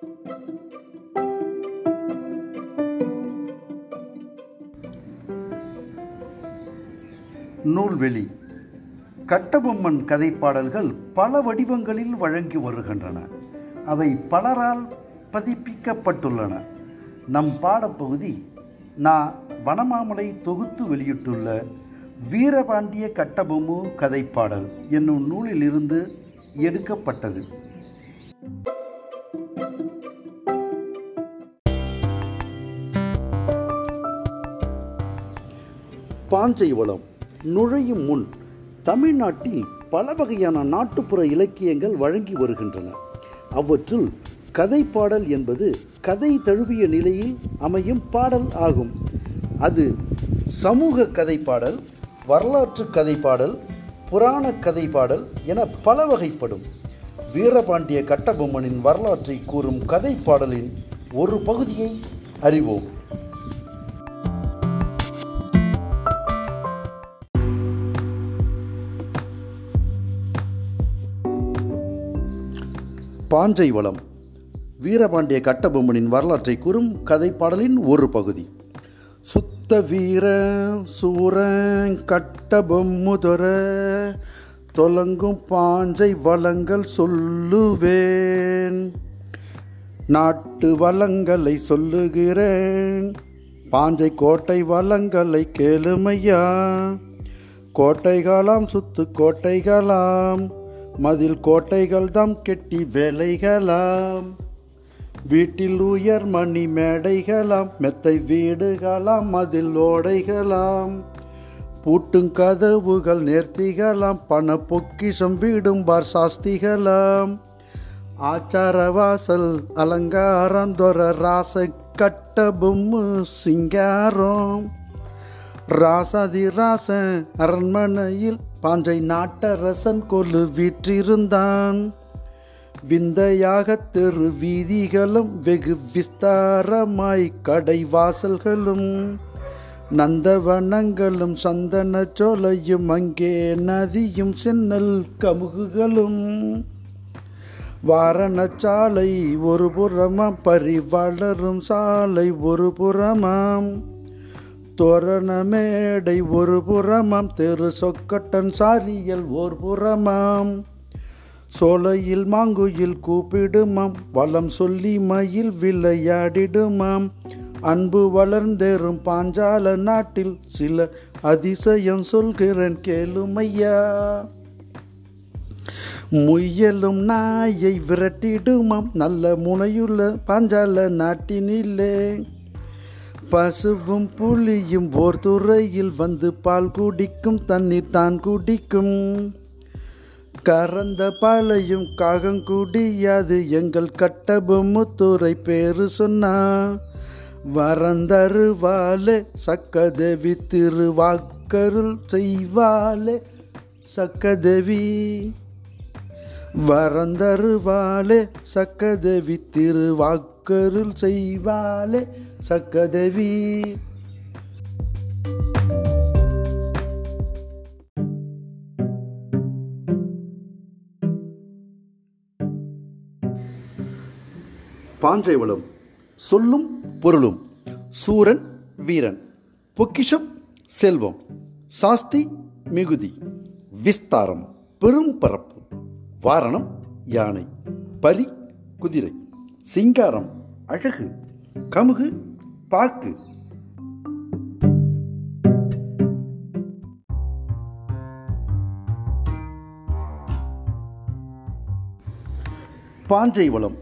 நூல்வெளி. கட்டபொம்மன் கதைப்பாடல்கள் பல வடிவங்களில் வழங்கி வருகின்றன. அவை பலரால் பதிப்பிக்கப்பட்டுள்ளன. நம் பாடப்பகுதி நான் வனமாமலை தொகுத்து வெளியிட்டுள்ள வீரபாண்டிய கட்டபொம்மு கதைப்பாடல் என்னும் நூலிலிருந்து எடுக்கப்பட்டது. பாஞ்சை வளம் நுழையும் முன் தமிழ்நாட்டில் பல வகையான நாட்டுப்புற இலக்கியங்கள் வழங்கி வருகின்றன. அவற்றுள் கதை பாடல் என்பது கதை தழுவிய நிலையில் அமையும் பாடல் ஆகும். அது சமூக கதைப்பாடல் வரலாற்று கதைப்பாடல் புராண பாடல் என பல வகைப்படும். வீரபாண்டிய கட்டபொம்மனின் வரலாற்றை கூறும் கதைப்பாடலின் ஒரு பகுதியை அறிவோம். பாஞ்சை வளம் வீரபாண்டிய கட்டபொம்மனின் வரலாற்றை கூறும் கதைப்பாடலின் ஒரு பகுதி. சுத்த வீர சூர கட்டபொம்முதொர தொலங்கும் பாஞ்சை வளங்கள் சொல்லுவேன். நாட்டு வளங்களை சொல்லுகிறேன். பாஞ்சை கோட்டை வளங்களை கேளுமையா கோட்டைகளாம் சுத்து கோட்டைகளாம் மதில் கோட்டைகள் தாம் கெட்டி வேலைகளாம். வீட்டில் உயர் மணி மேடைகளாம் மெத்தை வீடுகளாம் மதில் ஓடைகளாம். பூட்டும் கதவுகள் நேர்த்திகளாம் பண பொக்கிஷம் வீடும் பார் சாஸ்திகளாம். ஆச்சார வாசல் அலங்காரம் தொர ராச கட்ட பொம்மு சிங்காரம். ராசாதி ராச அரண்மனையில் பாஞ்சை நாட்டரசன் கொல்லு வீற்றிருந்தான். விந்தையாக தெரு வீதிகளும் வெகு விஸ்தாரமாய் கடை வாசல்களும். நந்தவனங்களும் சந்தன சோலையும் அங்கே நதியும் சென்னல் கமுகுகளும். வாரணச்சாலை ஒரு புறமாம் பரிவளரும் சாலை ஒரு புறமாம். தோரண மேடை ஒரு புறமாம் தெரு சொக்கட்டன் சாரியல் ஓர் புறமாம். சோலையில் மாங்குயில் கூப்பிடுமாம் வளம் சொல்லி மயில் விளையாடிடுமாம். அன்பு வளர்ந்தேறும் பாஞ்சால நாட்டில் சில அதிசயம் சொல்கிறேன் கேளுமையா. முயலும் நாயை விரட்டிடுமாம் நல்ல முனையுள்ள பாஞ்சால நாட்டினிலே. பசுவும் புலியும் ஓர் துறையில் வந்து பால் குடிக்கும் தண்ணீர் தான் குடிக்கும். கறந்த பாலையும் காகங்குடியாது எங்கள் கட்டபொம்முத்துறை பேரு சொன்னா. வரந்தருவாலே சக்கதேவி திருவாக்கருள் செய்வாலே சக்கதேவி வரந்தருவாலே சக்கதேவி அக்கருள் செய்வாலே சக்கதவி பாஞ்சைவளம் சொல்லும் பொருளும் சூரன் வீரன் பொக்கிஷம் செல்வம் சாஸ்தி மிகுதி விஸ்தாரம் பெரும் பரப்பு வாரணம் யானை பலி குதிரை. சிங்காரம் அழகு கமுகு பாக்கு. பாஞ்சை வளம்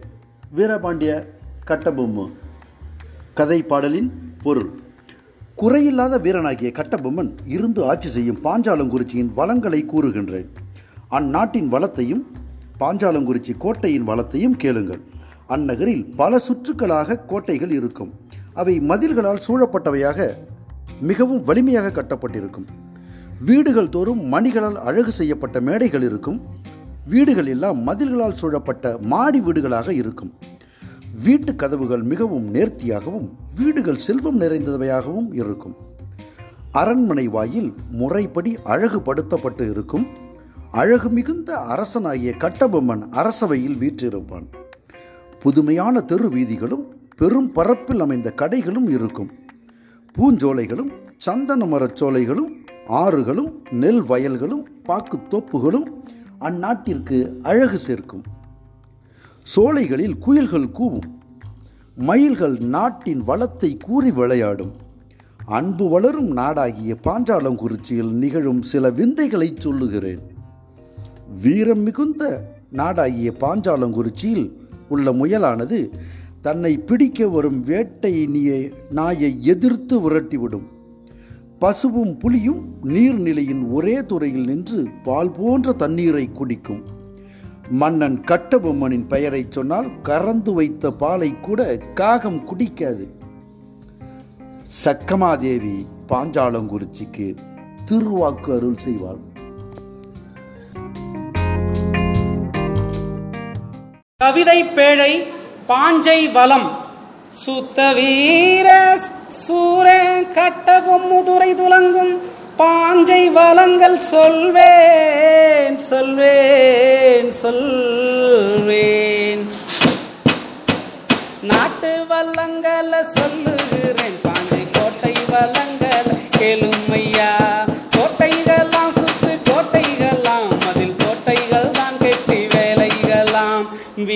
வீரபாண்டிய கட்டபொம்மு. கதை பாடலின் பொருள். குறையில்லாத வீரனாகிய கட்டபொம்மன் இருந்து ஆட்சி செய்யும் பாஞ்சாலங்குறிச்சியின் வளங்களை கூறுகின்றேன். அந்நாட்டின் வளத்தையும் பாஞ்சாலங்குறிச்சி கோட்டையின் வளத்தையும் கேளுங்கள். அந்நகரில் பல சுற்றுக்களாக கோட்டைகள் இருக்கும். அவை மதில்களால் சூழப்பட்டவையாக மிகவும் வலிமையாக கட்டப்பட்டிருக்கும். வீடுகள் தோறும் மணிகளால் அழகு செய்யப்பட்ட மேடைகள் இருக்கும். வீடுகள் எல்லாம் மதில்களால் சூழப்பட்ட மாடி வீடுகளாக இருக்கும். வீட்டு கதவுகள் மிகவும் நேர்த்தியாகவும் வீடுகள் செல்வம் நிறைந்தவையாகவும் இருக்கும். அரண்மனை வாயில் முறைப்படி அழகுபடுத்தப்பட்டு இருக்கும். அழகு மிகுந்த அரசனாகிய கட்டபொம்மன் அரசவையில் வீற்றிருப்பான். புதுமையான தெரு வீதிகளும் பெரும் பரப்பில் அமைந்த கடைகளும் இருக்கும். பூஞ்சோலைகளும் சந்தன மரச்சோலைகளும் ஆறுகளும் நெல் வயல்களும் பாக்குத் தோப்புகளும் அந்நாட்டிற்கு அழகு சேர்க்கும். சோலைகளில் குயில்கள் கூவும். மயில்கள் நாட்டின் வளத்தை கூறி விளையாடும். அன்பு வளரும் நாடாகிய பாஞ்சாலங்குறிச்சியில் நிகழும் சில விந்தைகளை சொல்லுகிறேன். வீரம் மிகுந்த நாடாகிய பாஞ்சாலங்குறிச்சியில் உள்ள முயலானது தன்னை பிடிக்க வரும் வேட்டை நீயை நாயை எதிர்த்து விரட்டிவிடும். பசுவும் புலியும் நீர்நிலையின் ஒரே துறையில் நின்று பால் போன்ற தண்ணீரை குடிக்கும். மன்னன் கட்டபொம்மனின் பெயரை சொன்னால் கறந்து வைத்த பாலை கூட காகம் குடிக்காது. சக்கமாதேவி பாஞ்சாலங்குறிச்சிக்கு திருவாக்கு அருள் செய்வாள். கவிதை பேழை பாஞ்சை வலம். சுத்த வீர சூர கட்டபொம்முதுரை துலங்கும். பாஞ்சை வளங்கள் சொல்வேன் சொல்வேன் சொல்வேன். நாட்டு வல்லங்களை சொல்லுகிறேன் பாஞ்சை கோட்டை வல்லங்கள கேளுமையா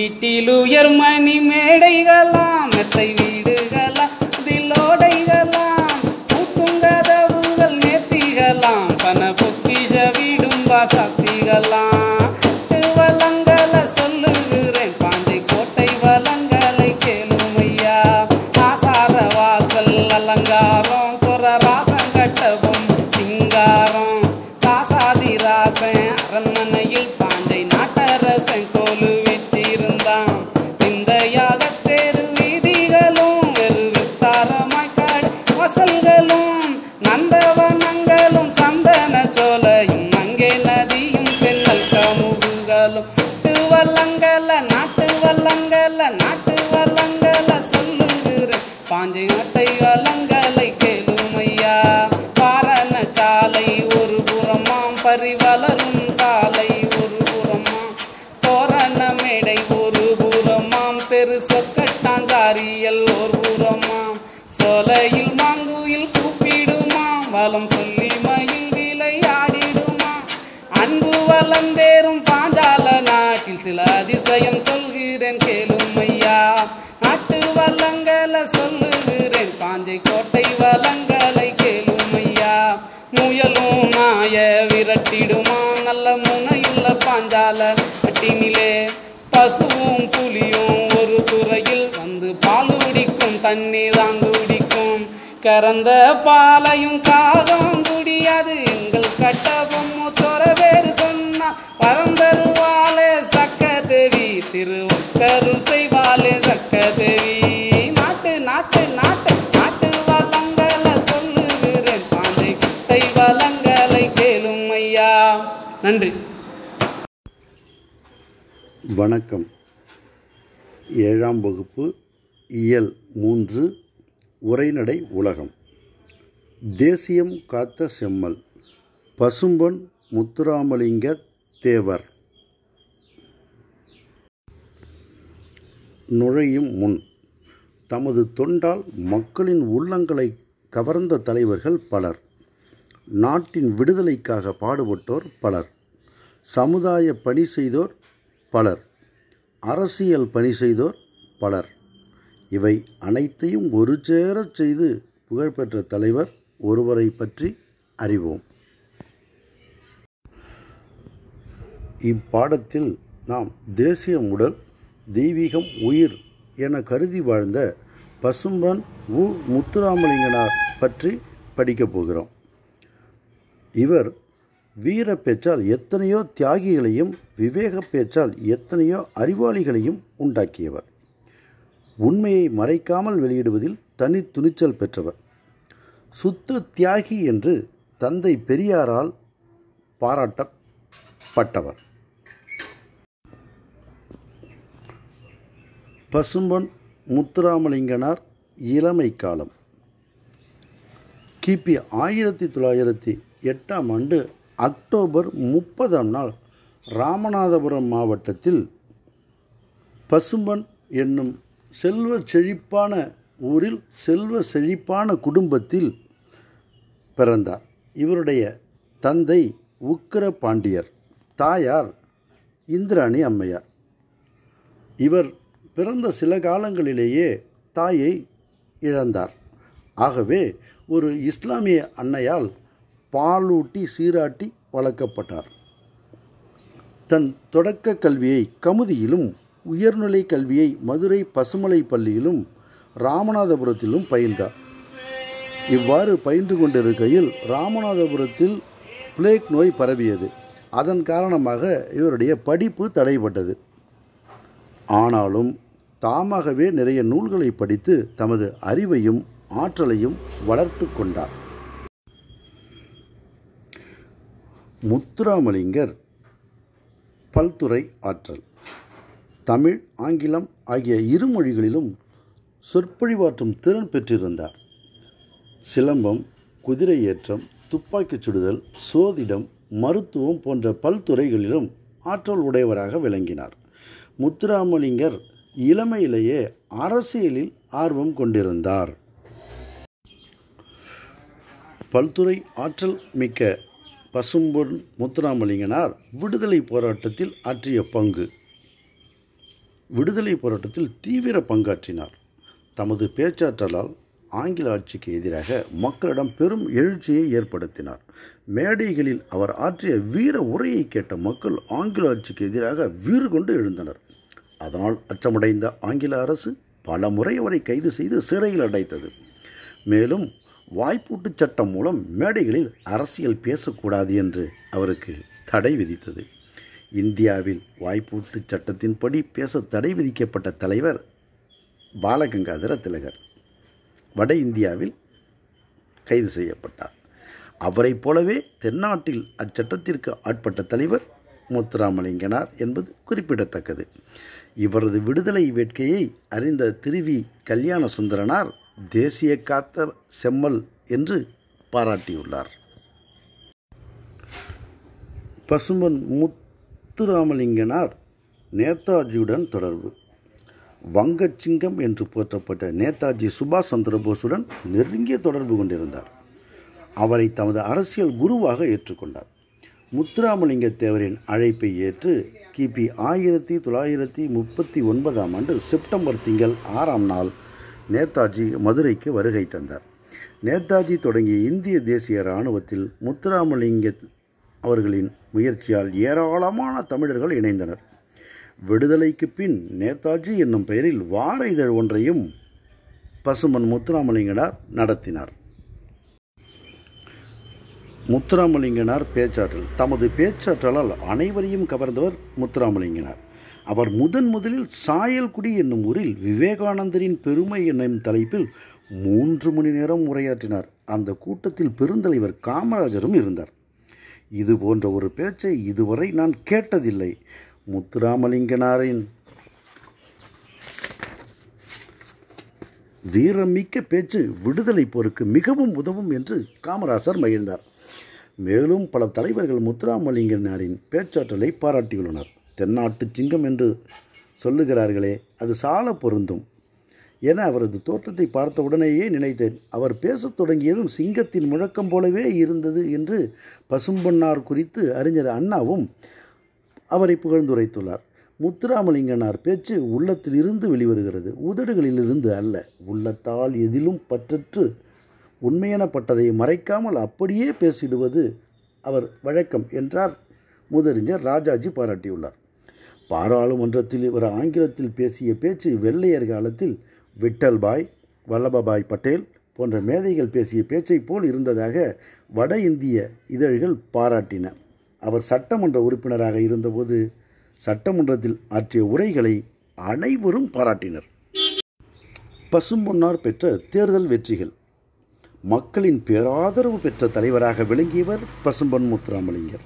வீட்டில் உயர் மணி மேடைகளாம் மெத்தை வீடுகளாம் தில்லோடைகளாம் கூட்டும் கதவுகள் நேர்த்திகளாம் பண பொக்கிஷ வீடும் வாசாத்திகளாம் வளங்கள சொல்லுகிறேன் பாஞ்சை கோட்டை வளங்களை கேளுமையா ஆசார வாசல் புறமாம் பெரு சொக்கட்டாஞ்சாரியல் புறமாம் சோலையில் மாங்குயில் கூப்பிடுமாம். வலம் சொல்லி மயில் விளையாடிடுமாம் அன்பு வளந்தேறும் பாஞ்சால நாட்டில் சில அதிசயம் சொல்கிறேன் கேளும் ஐயா. நாட்டு வளங்களை சொல்லுகிறேன். பாஞ்சை கோட்டை வளங்களை கேளும் ஐயா. முயலும் நாய விரட்டிடுமா நல்ல முனையுள்ள பாஞ்சால கட்டினிலே பசுவும் புலியும் ஒரு துறையில் வந்து பால் குடிக்கும் தண்ணீர் தான் குடிக்கும் கறந்த பாலையும் காகம் குடியாது. எங்கள் கட்டபொம்மு தொர பேரு சொன்னா பரந்தருவாளே சக்க தேவி திருவக்கரும் செய்வாளே சக்க தேவி நாட்டு நாட்டு நாட்டு நாட்டு வளங்களை சொல்லுகிறேன். பாஞ்சை கை வளங்களை கேளும் ஐயா. நன்றி. வணக்கம். ஏழாம் வகுப்பு இயல் மூன்று உரைநடை உலகம். தேசியம் காத்த செம்மல். பசும்பொன் முத்துராமலிங்க தேவர். நுழையும் முன் தமது தொண்டால் மக்களின் உள்ளங்களை கவர்ந்த தலைவர்கள் பலர். நாட்டின் விடுதலைக்காக பாடுபட்டோர் பலர். சமுதாய பணி செய்தோர் பலர். அரசியல் பணி செய்தோர் பலர். இவை அனைத்தையும் ஒரு சேரச் செய்து புகழ்பெற்ற தலைவர் ஒருவரை பற்றி அறிவோம். இப்பாடத்தில் நாம் தேசியம் உடல் தெய்வீகம் உயிர் என கருதி வாழ்ந்த பசும்பன் உ. முத்துராமலிங்கனார் பற்றி படிக்கப் போகிறோம். இவர் வீர பேச்சால் எத்தனையோ தியாகிகளையும் விவேக பேச்சால் எத்தனையோ அறிவாளிகளையும் உண்டாக்கியவர். உண்மையை மறைக்காமல் வெளியிடுவதில் தனி துணிச்சல் பெற்றவர். சுத்த தியாகி என்று தந்தை பெரியாரால் பாராட்டப்பட்டவர். பசும்பொன் முத்துராமலிங்கனார் இளமை காலம். கிபி ஆயிரத்தி தொள்ளாயிரத்தி எட்டாம் ஆண்டு அக்டோபர் முப்பதாம் நாள் ராமநாதபுரம் மாவட்டத்தில் பசும்பன் என்னும் செல்வ செழிப்பான ஊரில் செல்வ செழிப்பான குடும்பத்தில் பிறந்தார். இவருடைய தந்தை உக்கிர பாண்டியர் தாயார் இந்திராணி அம்மையார். இவர் பிறந்த சில காலங்களிலேயே தாயை இழந்தார். ஆகவே ஒரு இஸ்லாமிய அன்னையால் பாலூட்டி சீராட்டி வளர்க்கப்பட்டார். தன் தொடக்க கல்வியை கமுதியிலும் உயர்நிலை கல்வியை மதுரை பசுமலை பள்ளியிலும் ராமநாதபுரத்திலும் பயின்றார். இவ்வாறு பயின்று கொண்டிருக்கையில் ராமநாதபுரத்தில் பிளேக் நோய் பரவியது. அதன் காரணமாக இவருடைய படிப்பு தடைப்பட்டது ஆனாலும் தாமாகவே நிறைய நூல்களை படித்து தமது அறிவையும் ஆற்றலையும் வளர்த்து கொண்டார். முத்துராமலிங்கர் பல்துறை ஆற்றல். தமிழ் ஆங்கிலம் ஆகிய இரு மொழிகளிலும் சொற்பொழிவாற்றும் திறன் பெற்றிருந்தார். சிலம்பம் குதிரை ஏற்றம் துப்பாக்கிச் சுடுதல் சோதிடம் மருத்துவம் போன்ற பல்துறைகளிலும் ஆற்றல் உடையவராக விளங்கினார். முத்துராமலிங்கர் இளமையிலேயே அரசியலில் ஆர்வம் கொண்டிருந்தார். பல்துறை ஆற்றல் மிக்க பசும்பொன் முத்துராமலிங்கனார் விடுதலை போராட்டத்தில் ஆற்றிய பங்கு. விடுதலை போராட்டத்தில் தீவிர பங்காற்றினார். தமது பேச்சாற்றலால் ஆங்கில ஆட்சிக்கு எதிராக மக்களிடம் பெரும் எழுச்சியை ஏற்படுத்தினார். மேடைகளில் அவர் ஆற்றிய வீர உரையை கேட்ட மக்கள் ஆங்கில ஆட்சிக்கு எதிராக வீறு கொண்டு எழுந்தனர். அதனால் அச்சமடைந்த ஆங்கில அரசு பல முறை அவரை கைது செய்து சிறையில் அடைத்தது. மேலும் வாய்ப்பூட்டு சட்டம் மூலம் மேடைகளில் அரசியல் பேசக்கூடாது என்று அவருக்கு தடை விதித்தது. இந்தியாவில் வாய்ப்பூட்டு சட்டத்தின்படி பேச தடை விதிக்கப்பட்ட தலைவர் பாலகங்காதர திலகர். வட இந்தியாவில் கைது செய்யப்பட்டார். அவரைப் போலவே தென்னாட்டில் அச்சட்டத்திற்கு ஆட்பட்ட தலைவர் முத்துராமலிங்கனார் என்பது குறிப்பிடத்தக்கது. இவரது விடுதலை வேட்கையை அறிந்த திருவி கல்யாண சுந்தரனார் தேசிய காத்த செம்மல் என்று பாராட்டியுள்ளார். பசும்பன் முத்துராமலிங்கனார் நேதாஜியுடன் தொடர்பு. வங்கச்சிங்கம் என்று போற்றப்பட்ட நேதாஜி சுபாஷ் சந்திரபோஸுடன் நெருங்கிய தொடர்பு கொண்டிருந்தார். அவரை தமது அரசியல் குருவாக ஏற்றுக்கொண்டார். முத்துராமலிங்க தேவரின் அழைப்பை ஏற்று கிபி ஆயிரத்தி தொள்ளாயிரத்தி முப்பத்தி ஒன்பதாம் ஆண்டு செப்டம்பர் திங்கள் ஆறாம் நாள் நேதாஜி மதுரைக்கு வருகை தந்தார். நேதாஜி தொடங்கிய இந்திய தேசிய இராணுவத்தில் முத்துராமலிங்க அவர்களின் முயற்சியால் ஏராளமான தமிழர்கள் இணைந்தனர். விடுதலைக்கு பின் நேதாஜி என்னும் பெயரில் வார இதழ் ஒன்றையும் பசுமன் முத்துராமலிங்கனார் நடத்தினார். முத்துராமலிங்கனார் பேச்சாற்றல் தமது பேச்சாற்றலால் அனைவரையும் கவர்ந்தவர் முத்துராமலிங்கனார். அவர் முதன் முதலில் சாயல்குடி என்னும் ஊரில் விவேகானந்தரின் பெருமை என்னும் தலைப்பில் மூன்று மணி நேரம் உரையாற்றினார். அந்த கூட்டத்தில் பெருந்தலைவர் காமராஜரும் இருந்தார். இது போன்ற ஒரு பேச்சை இதுவரை நான் கேட்டதில்லை. முத்துராமலிங்கனாரின் வீரமிக்க பேச்சு விடுதலை போருக்கு மிகவும் உதவும் என்று காமராசர் மகிழ்ந்தார். மேலும் பல தலைவர்கள் முத்துராமலிங்கனாரின் பேச்சாற்றலை பாராட்டியுள்ளனர். தென்னாட்டு சிங்கம் என்று சொல்லுகிறார்களே அது சால பொருந்தும். என அவரது தோற்றத்தை பார்த்த உடனேயே நினைத்தேன். அவர் பேசத் தொடங்கியதும் சிங்கத்தின் முழக்கம் போலவே இருந்தது என்று பசும்பொன்னார் குறித்து அறிஞர் அண்ணாவும் அவரை புகழ்ந்துரைத்துள்ளார். முத்துராமலிங்கனார் பேச்சு உள்ளத்திலிருந்து வெளிவருகிறது. உதடுகளிலிருந்து அல்ல உள்ளத்தால் எதிலும் பற்றற்று உண்மையெனப்பட்டதை மறைக்காமல் அப்படியே பேசிடுவது அவர் வழக்கம் என்றார் முதறிஞர் ராஜாஜி பாராட்டியுள்ளார். பாராளுமன்றத்தில் இவர் ஆங்கிலத்தில் பேசிய பேச்சு வெள்ளையர் காலத்தில் விட்டல்பாய் வல்லபபாய் பட்டேல் போன்ற மேதைகள் பேசிய பேச்சைப் போல் இருந்ததாக வட இந்திய இதழ்கள் பாராட்டின. அவர் சட்டமன்ற உறுப்பினராக இருந்தபோது சட்டமன்றத்தில் ஆற்றிய உரைகளை அனைவரும் பாராட்டினர். பசும்பொன்னார் பெற்ற தேர்தல் வெற்றிகள். மக்களின் பேராதரவு பெற்ற தலைவராக விளங்கியவர் பசும்பொன் முத்துராமலிங்கர்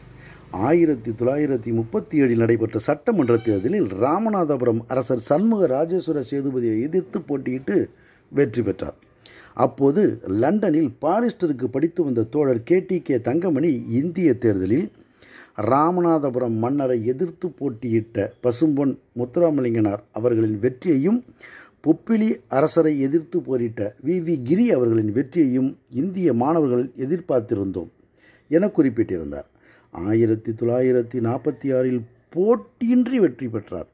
ஆயிரத்தி தொள்ளாயிரத்தி முப்பத்தி ஏழில் நடைபெற்ற சட்டமன்ற தேர்தலில் ராமநாதபுரம் அரசர் சண்முக ராஜேஸ்வர சேதுபதியை எதிர்த்து போட்டியிட்டு வெற்றி பெற்றார். அப்போது லண்டனில் பாரிஸ்டருக்கு படித்து வந்த தோழர் கே. டி. கே. தங்கமணி இந்திய தேர்தலில் ராமநாதபுரம் மன்னரை எதிர்த்து போட்டியிட்ட பசும்பொன் முத்துராமலிங்கனார் அவர்களின் வெற்றியையும் பொப்பிலி அரசரை எதிர்த்து போரிட்ட வி. வி. கிரி அவர்களின் வெற்றியையும் இந்திய மாணவர்கள் எதிர்பார்த்திருந்தோம் என குறிப்பிட்டிருந்தார். ஆயிரத்தி தொள்ளாயிரத்தி நாற்பத்தி ஆறில் போட்டியின்றி வெற்றி பெற்றார்.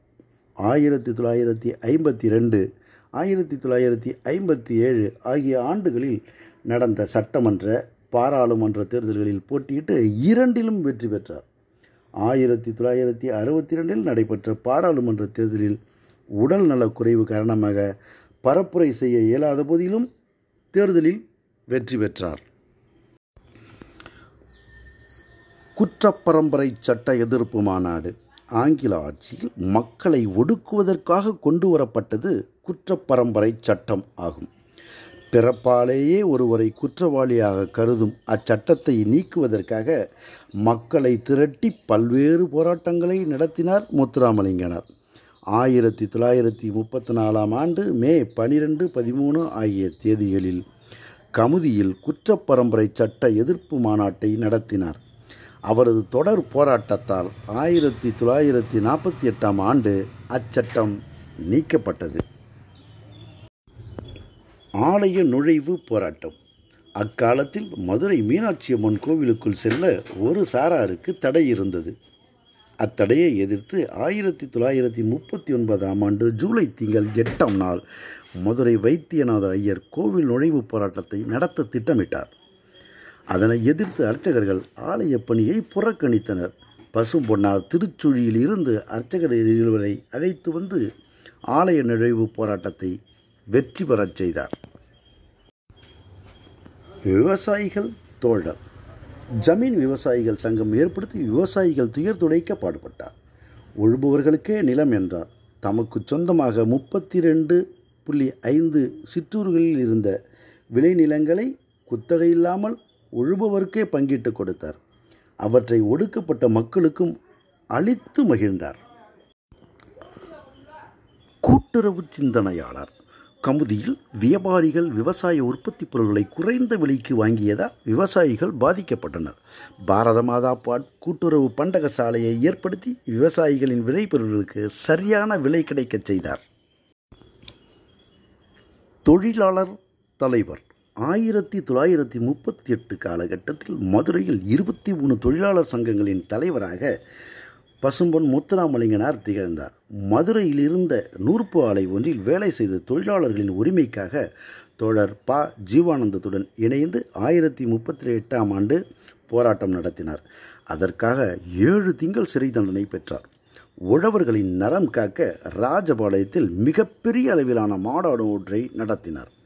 ஆயிரத்தி தொள்ளாயிரத்தி ஐம்பத்தி ரெண்டு ஆயிரத்தி தொள்ளாயிரத்தி ஐம்பத்தி ஏழு ஆகிய ஆண்டுகளில் நடந்த சட்டமன்ற பாராளுமன்ற தேர்தல்களில் போட்டியிட்டு இரண்டிலும் வெற்றி பெற்றார். ஆயிரத்தி தொள்ளாயிரத்தி அறுபத்தி ரெண்டில் நடைபெற்ற பாராளுமன்ற தேர்தலில் உடல் நலக்குறைவு காரணமாக பரப்புரை செய்ய இயலாத போதிலும் தேர்தலில் வெற்றி பெற்றார். குற்றப்பரம்பரை சட்ட எதிர்ப்பு மாநாடு ஆங்கில ஆட்சியில் மக்களை ஒடுக்குவதற்காக கொண்டு வரப்பட்டது குற்றப்பரம்பரை சட்டம் ஆகும். பிறப்பாலேயே ஒருவரை குற்றவாளியாக கருதும் அச்சட்டத்தை நீக்குவதற்காக மக்களை திரட்டி பல்வேறு போராட்டங்களை நடத்தினார் முத்துராமலிங்கனார். ஆயிரத்தி தொள்ளாயிரத்தி முப்பத்தி நாலாம் ஆண்டு மே பனிரெண்டு பதிமூணு ஆகிய தேதிகளில் கமுதியில் குற்றப்பரம்பரை சட்ட எதிர்ப்பு மாநாட்டை நடத்தினார். அவரது தொடர் போராட்டத்தால் ஆயிரத்தி தொள்ளாயிரத்தி நாற்பத்தி எட்டாம் ஆண்டு அச்சட்டம் நீக்கப்பட்டது. ஆலய நுழைவு போராட்டம். அக்காலத்தில் மதுரை மீனாட்சி அம்மன் கோவிலுக்குள் செல்ல ஒரு சாராருக்கு தடை இருந்தது. அத்தடையை எதிர்த்து ஆயிரத்தி தொள்ளாயிரத்தி முப்பத்தி ஒன்பதாம் ஆண்டு ஜூலை திங்கள் எட்டாம் நாள் மதுரை வைத்தியநாத ஐயர் கோவில் நுழைவு போராட்டத்தை நடத்த திட்டமிட்டார். அதனை எதிர்த்து அர்ச்சகர்கள் ஆலய பணியை புறக்கணித்தனர். பசும்பொன்னார் திருச்சுழியில் இருந்து அர்ச்சகர் இருவரை அழைத்து வந்து ஆலய நுழைவு போராட்டத்தை வெற்றி பெறச் செய்தார். விவசாயிகள் தோழர். ஜமீன் விவசாயிகள் சங்கம் ஏற்படுத்தி விவசாயிகள் துயர் துடைக்க பாடுபட்டார். உழுபவர்களுக்கே நிலம் என்றார். தமக்கு சொந்தமாக முப்பத்தி ரெண்டு புள்ளி ஐந்து சிற்றூர்களில் இருந்த விளைநிலங்களை குத்தகை இல்லாமல் உழுபவருக்கே பங்கிட்டு கொடுத்தார். அவற்றை ஒடுக்கப்பட்ட மக்களுக்கும் அளித்து மகிழ்ந்தார். கூட்டுறவு சிந்தனையாளர். கமுதியில் வியாபாரிகள் விவசாய உற்பத்தி பொருட்களை குறைந்த விலைக்கு வாங்கியதால் விவசாயிகள் பாதிக்கப்பட்டனர். பாரத மாதா பாட் கூட்டுறவு பண்டக சாலையை ஏற்படுத்தி விவசாயிகளின் விளைபொருட்களுக்கு சரியான விலை கிடைக்கச் செய்தார். தொழிலாளர் தலைவர். ஆயிரத்தி தொள்ளாயிரத்தி முப்பத்தி எட்டு காலகட்டத்தில் மதுரையில் இருபத்தி மூணு தொழிலாளர் சங்கங்களின் தலைவராக பசும்பொன் முத்துராமலிங்கனார் திகழ்ந்தார். மதுரையில் இருந்த நூற்பு ஆலை ஒன்றில் வேலை செய்த தொழிலாளர்களின் உரிமைக்காக தோழர் ப. ஜீவானந்தத்துடன் இணைந்து ஆயிரத்தி முப்பத்தி எட்டாம் ஆண்டு போராட்டம் நடத்தினார். அதற்காக ஏழு திங்கள் சிறை தண்டனை பெற்றார். உழவர்களின் நரம் காக்க ராஜபாளையத்தில் மிகப்பெரிய அளவிலான மாடாடு ஒன்றை நடத்தினார்.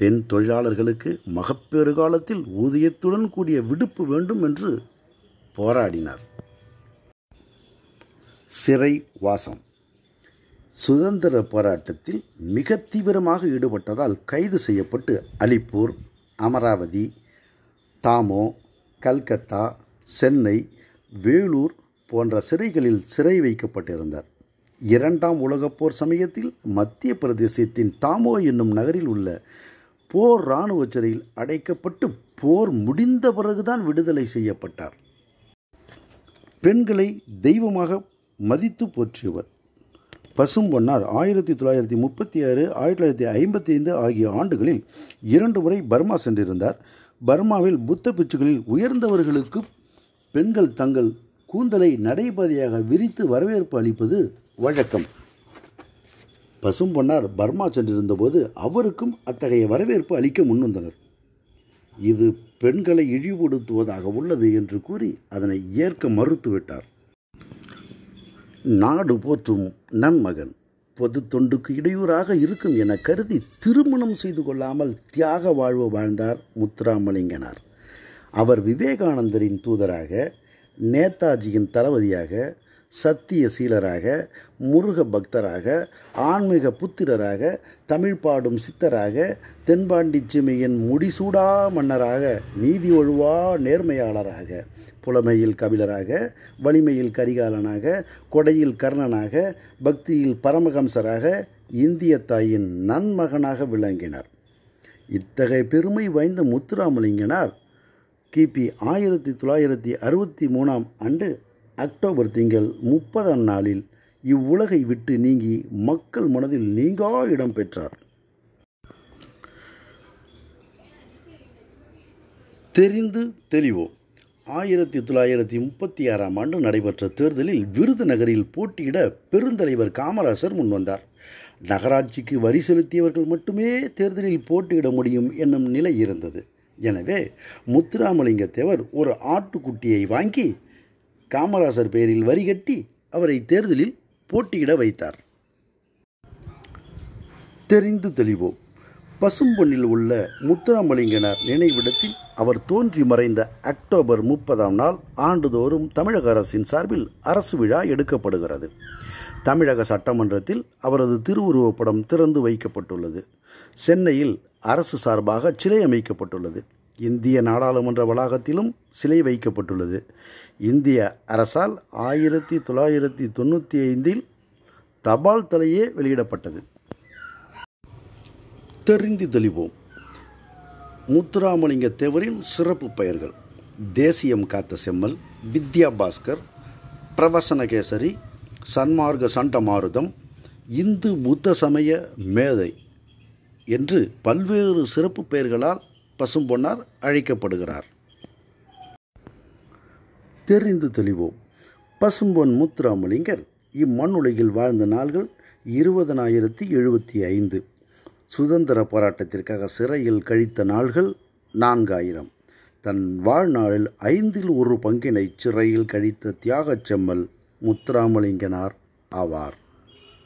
பெண் தொழிலாளர்களுக்கு மகப்பேறு காலத்தில் ஊதியத்துடன் கூடிய விடுப்பு வேண்டும் என்று போராடினார். சிறை வாசம். சுதந்திர போராட்டத்தில் மிக தீவிரமாக ஈடுபட்டதால் கைது செய்யப்பட்டு அலிப்பூர் அமராவதி தாமோ கல்கத்தா சென்னை வேலூர் போன்ற சிறைகளில் சிறை வைக்கப்பட்டிருந்தார். இரண்டாம் உலகப்போர் சமயத்தில் மத்திய பிரதேசத்தின் தாமோ என்னும் நகரில் உள்ள போர் இராணுவ சிறையில் அடைக்கப்பட்டு போர் முடிந்த பிறகுதான் விடுதலை செய்யப்பட்டார். பெண்களை தெய்வமாக மதித்து போற்றியவர். பசும் பொன்னார் ஆயிரத்தி தொள்ளாயிரத்தி முப்பத்தி ஆறு ஆயிரத்தி தொள்ளாயிரத்தி ஐம்பத்தி ஐந்து ஆகிய ஆண்டுகளில் இரண்டு முறை பர்மா சென்றிருந்தார். பர்மாவில் புத்த பிச்சுகளில் உயர்ந்தவர்களுக்கு பெண்கள் தங்கள் கூந்தலை நடைபாதையாக விரித்து வரவேற்பு அளிப்பது வழக்கம். பசும்பொன்னார் பர்மா சென்றிருந்தபோது அவருக்கும் அத்தகைய வரவேற்பு அளிக்க முன்வந்தனர். இது பெண்களை இழிவுபடுத்துவதாக உள்ளது என்று கூறி அதனை ஏற்க மறுத்துவிட்டார். நாடு போற்றும் நன்மகன் பொது தொண்டுக்கு இடையூறாக இருக்கும் என கருதி திருமணம் செய்து கொள்ளாமல் தியாக வாழ்வு வாழ்ந்தார் முத்துராமலிங்கனார். அவர் விவேகானந்தரின் தூதராக நேதாஜியின் தளபதியாக சத்திய சீலராக முருக பக்தராக ஆன்மீக புத்திரராக தமிழ் பாடும் சித்தராக தென்பாண்டிச்சிமையின் முடிசூடா மன்னராக நீதி ஒழுவா நேர்மையாளராக புலமையில் கபிலராக வலிமையில் கரிகாலனாக கொடையில் கர்ணனாக பக்தியில் பரமஹம்சராக இந்திய தாயின் நன்மகனாக விளங்கினார். இத்தகைய பெருமை வாய்ந்த முத்துராமலிங்கனார் கிபி ஆயிரத்தி தொள்ளாயிரத்தி அறுபத்தி மூணாம் ஆண்டு அக்டோபர் திங்கள் முப்பதாம் நாளில் இவ்வுலகை விட்டு நீங்கி மக்கள் மனதில் நீங்கா இடம் பெற்றார். தெரிந்து தெளிவோம். ஆயிரத்தி தொள்ளாயிரத்தி முப்பத்தி ஆறாம் ஆண்டு நடைபெற்ற தேர்தலில் விருதுநகரில் போட்டியிட பெருந்தலைவர் காமராசர் முன்வந்தார் நகராட்சிக்கு வரி செலுத்தியவர்கள் மட்டுமே தேர்தலில் போட்டியிட முடியும் என்னும் நிலை இருந்தது. எனவே முத்துராமலிங்க தேவர் ஒரு ஆட்டுக்குட்டியை வாங்கி காமராசர் பெயரில் வரி கட்டி அவரை தேர்தலில் போட்டியிட வைத்தார். தெரிந்து தெளிவோம். பசும்பொன்னில் உள்ள முத்துராமலிங்கனார் நினைவிடத்தில் அவர் தோன்றி மறைந்த அக்டோபர் முப்பதாம் நாள் ஆண்டுதோறும் தமிழக அரசின் சார்பில் அரசு விழா எடுக்கப்படுகிறது. தமிழக சட்டமன்றத்தில் அவரது திருவுருவப்படம் திறந்து வைக்கப்பட்டுள்ளது. சென்னையில் அரசு சார்பாக சிலை அமைக்கப்பட்டுள்ளது. இந்திய நாடாளுமன்ற வளாகத்திலும் சிலை வைக்கப்பட்டுள்ளது. இந்திய அரசால் ஆயிரத்தி தொள்ளாயிரத்தி தொண்ணூற்றி ஐந்தில் தபால் தலையே வெளியிடப்பட்டது. தெரிந்து தெளிவோம். முத்துராமலிங்க தேவரின் சிறப்பு பெயர்கள் தேசியம் காத்த செம்மல் வித்யா பாஸ்கர் பிரவசனகேசரி சன்மார்க்க சண்டமாருதம் இந்து புத்த சமய மேதை என்று பல்வேறு சிறப்பு பெயர்களால் பசும்பொன்னார் அழைக்கப்படுகிறார். தெரிந்து தெளிவோம். பசும்பொன் முத்துராமலிங்கர் இம்மண்ணுலகில் வாழ்ந்த நாள்கள் இருபதனாயிரத்தி எழுபத்தி ஐந்து. சுதந்திர போராட்டத்திற்காக சிறையில் கழித்த நாள்கள் நான்காயிரம். தன் வாழ்நாளில் ஐந்தில் ஒரு பங்கினை சிறையில் கழித்த தியாகச் செம்மல் முத்துராமலிங்கனார் ஆவார்.